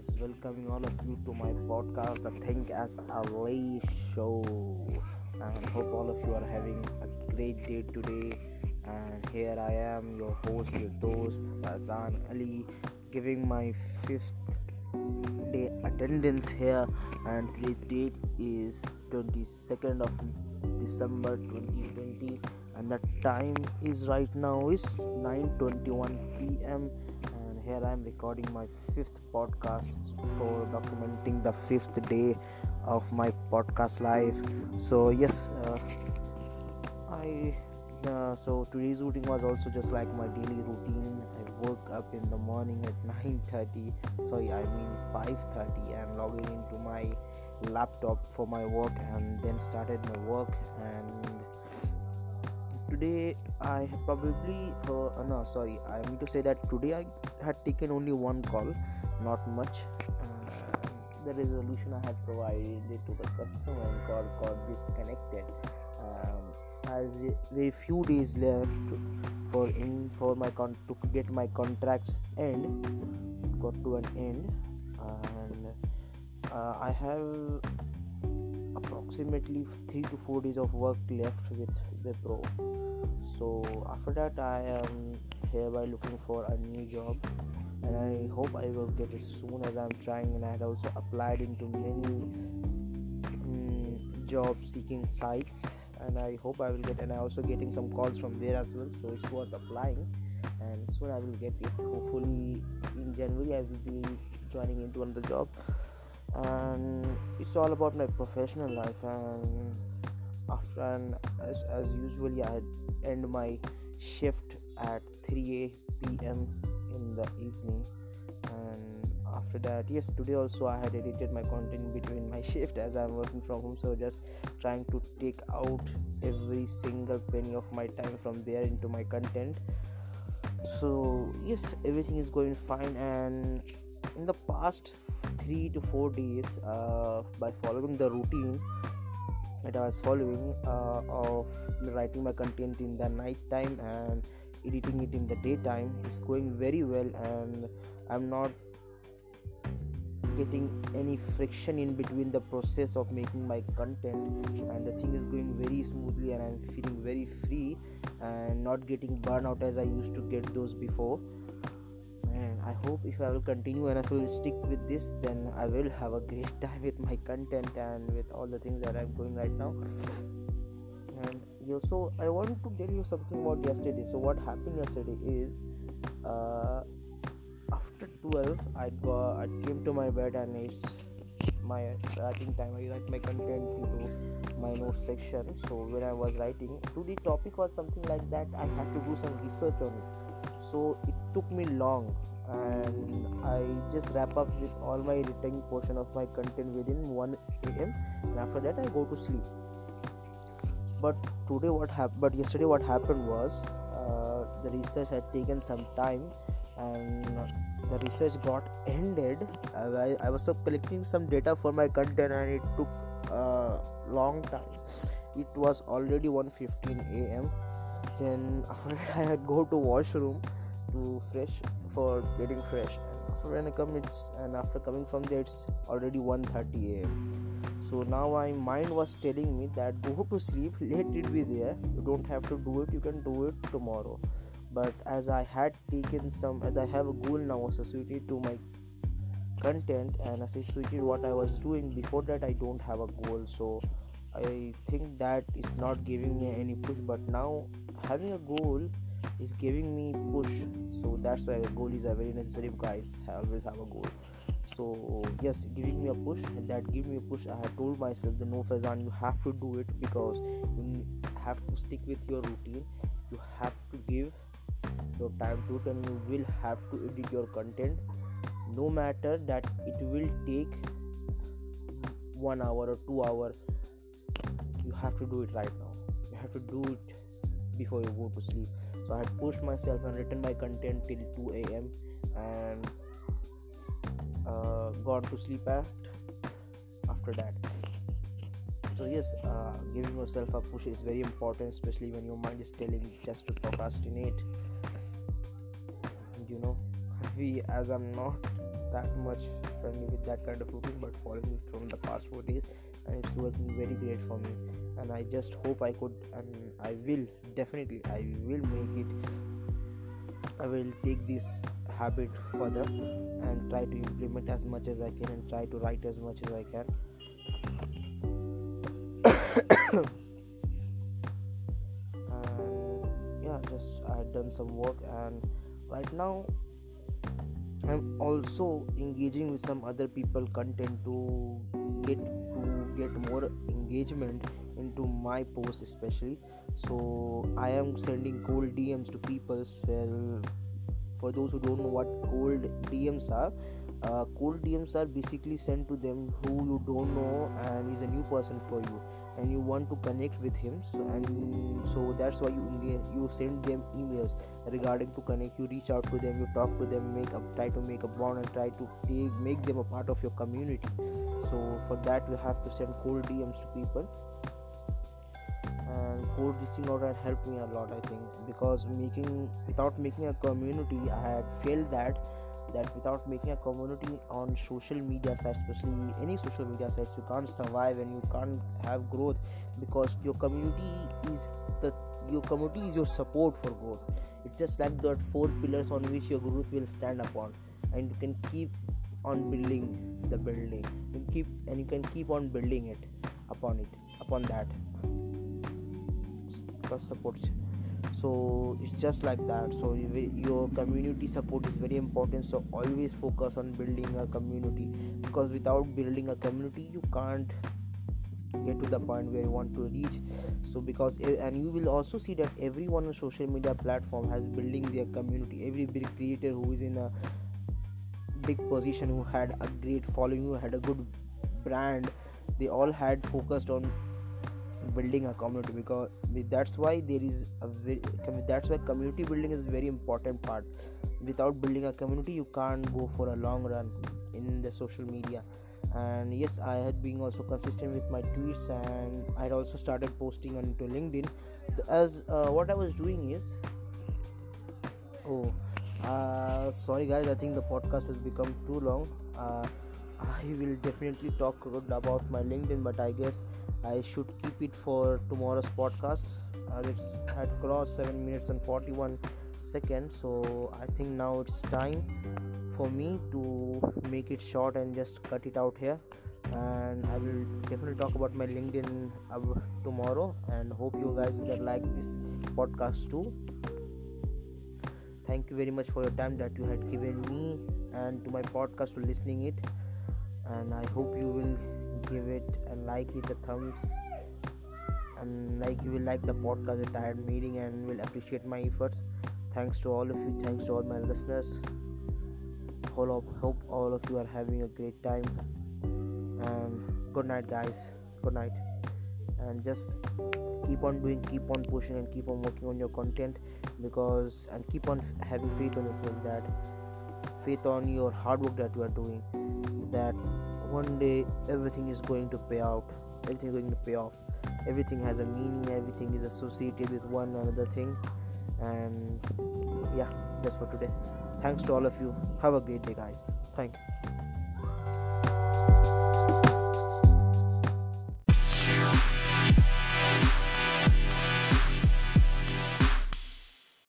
guys, welcoming all of you to my podcast, The Think as a Late Show. And hope all of you are having a great day today. And here I am, your host, your host, Fazan Ali, giving my fifth day attendance here. And today's date is 22nd of December 2020 and the time is right now is 9:21 p.m here I am recording my fifth podcast for documenting the fifth day of my podcast life. So yes, uh, I uh, so today's routine was also just like my daily routine. I woke up in the morning at 9:30. Sorry, I mean 5:30, and logging into my laptop for my work, and then started my work and today I probably uh, no sorry I mean to say that today I had taken only one call not much. Uh, the resolution I had provided to the customer call got disconnected. Um, as very few days left for in for my con to get my contracts end got to an end. And uh, I have approximately 3 to 4 days of work left with the Wipro so after that I am hereby looking for a new job. And I hope I will get it soon as I'm trying and I had also applied into many um, job seeking sites. And I hope I will get and I also getting some calls from there as well. So it's worth applying. And soon I will get it. Hopefully in January I will be joining into another job. And it's all about my professional life. And and as, as usually i end my shift at 3 p.m in the evening. And after that yes today also i had edited my content between my shift as i'm working from home. So just trying to take out every single penny of my time from there into my content. So yes everything is going fine. And in the past three to four days uh, by following the routine that I was following uh, of writing my content in the night time and editing it in the daytime is going very well and I'm not getting any friction in between the process of making my content and the thing is going very smoothly and I'm feeling very free and not getting burnout as I used to get those before I hope if I will continue and I will stick with this, then I will have a great time with my content and with all the things that I'm doing right now. And you so I want to tell you something about yesterday. So what happened yesterday is, uh, after 12, I got I came to my bed and it's my writing time. I write my content into my notes section. So when I was writing, to the topic or something like that. I had to do some research on it. So it took me long and I just wrap up with all my written portion of my content within 1 a.m. and after that I go to sleep. But today what happened? But yesterday what happened was uh, the research had taken some time and the research got ended. I, I was collecting some data for my content and it took a long time. It was already 1:15 a.m. Then after that I had go to washroom to fresh for getting fresh and after when I come it's and after coming from there it's already 1:30 a.m. So now my mind was telling me that go to sleep, let it be there. You don't have to do it, you can do it tomorrow. But as I had taken some as I have a goal now associated to my content and associated what I was doing before that I don't have a goal so I think that is not giving me any push but now having a goal is giving me push. So that's why a goal is a very necessary guys. I always have a goal. So yes giving me a push. That give me a push i have told myself the no fazan you have to do it because you have to stick with your routine. You have to give your time to it and you will have to edit your content. No matter that it will take one hour or two hour you have to do it right now. You have to do it before you go to sleep so i had pushed myself and written my content till 2 a.m and uh, gone to sleep at after that. So yes uh, giving yourself a push is very important especially when your mind is telling you just to procrastinate. You know we as i'm not that much friendly with that kind of cooking but following it from the past four days and it's working very great for me. And i just hope i could and i will definitely i will make it. I will take this habit further and try to implement as much as i can and try to write as much as i can. And yeah just i had done some work and right now i'm also engaging with some other people content to get to get more engagement into my post especially. So i am sending cold dms to people well for those who don't know what cold dms are uh, cold dms are basically sent to them who you don't know and is a new person for you and you want to connect with him. So and so that's why you you send them emails regarding to connect you reach out to them you talk to them make a try to make a bond and try to take make them a part of your community. So for that you have to send cold dms to people. And cold reaching out had helped me a lot i think because making without making a community i had felt that that without making a community on social media sites especially any social media sites you can't survive and you can't have growth because your community is the your community is your support for growth. It's just like that four pillars on which your growth will stand upon. And you can keep on building the building. You keep and you can keep on building it upon it upon that. Supports. So it's just like that. So your community support is very important. So always focus on building a community. Because without building a community you can't get to the point where you want to reach. So because eh, and you will also see that everyone on social media platform has building their community. Every big creator who is in a big position who had a great following who had a good brand they all had focused on building a community because that's why there is a very that's why community building is a very important part. Without building a community you can't go for a long run in the social media and yes i had been also consistent with my tweets and i had also started posting onto linkedin. As uh, what i was doing is oh uh, sorry guys i think the podcast has become too long. Uh, i will definitely talk about my linkedin but i guess I should keep it for tomorrow's podcast. As it's had crossed 7 minutes and 41 seconds so I think now it's time for me to make it short and just cut it out here and I will definitely talk about my LinkedIn uh, tomorrow and hope you guys that like this podcast too thank you very much for your time that you had given me and to my podcast for listening it and I hope you will give it a like it a thumbs and like you will like the podcast that I had meeting and will appreciate my efforts. Thanks to all of you. Thanks to all my listeners. Hope, hope all of you are having a great time. And good night, guys. Good night. And just keep on doing, keep on pushing, and keep on working on your content because and keep on having faith on yourself that faith on your hard work that you are doing that one day everything is going to pay out everything is going to pay off everything has a meaning everything is associated with one another thing and yeah that's for today thanks to all of you. Have a great day guys. Thank you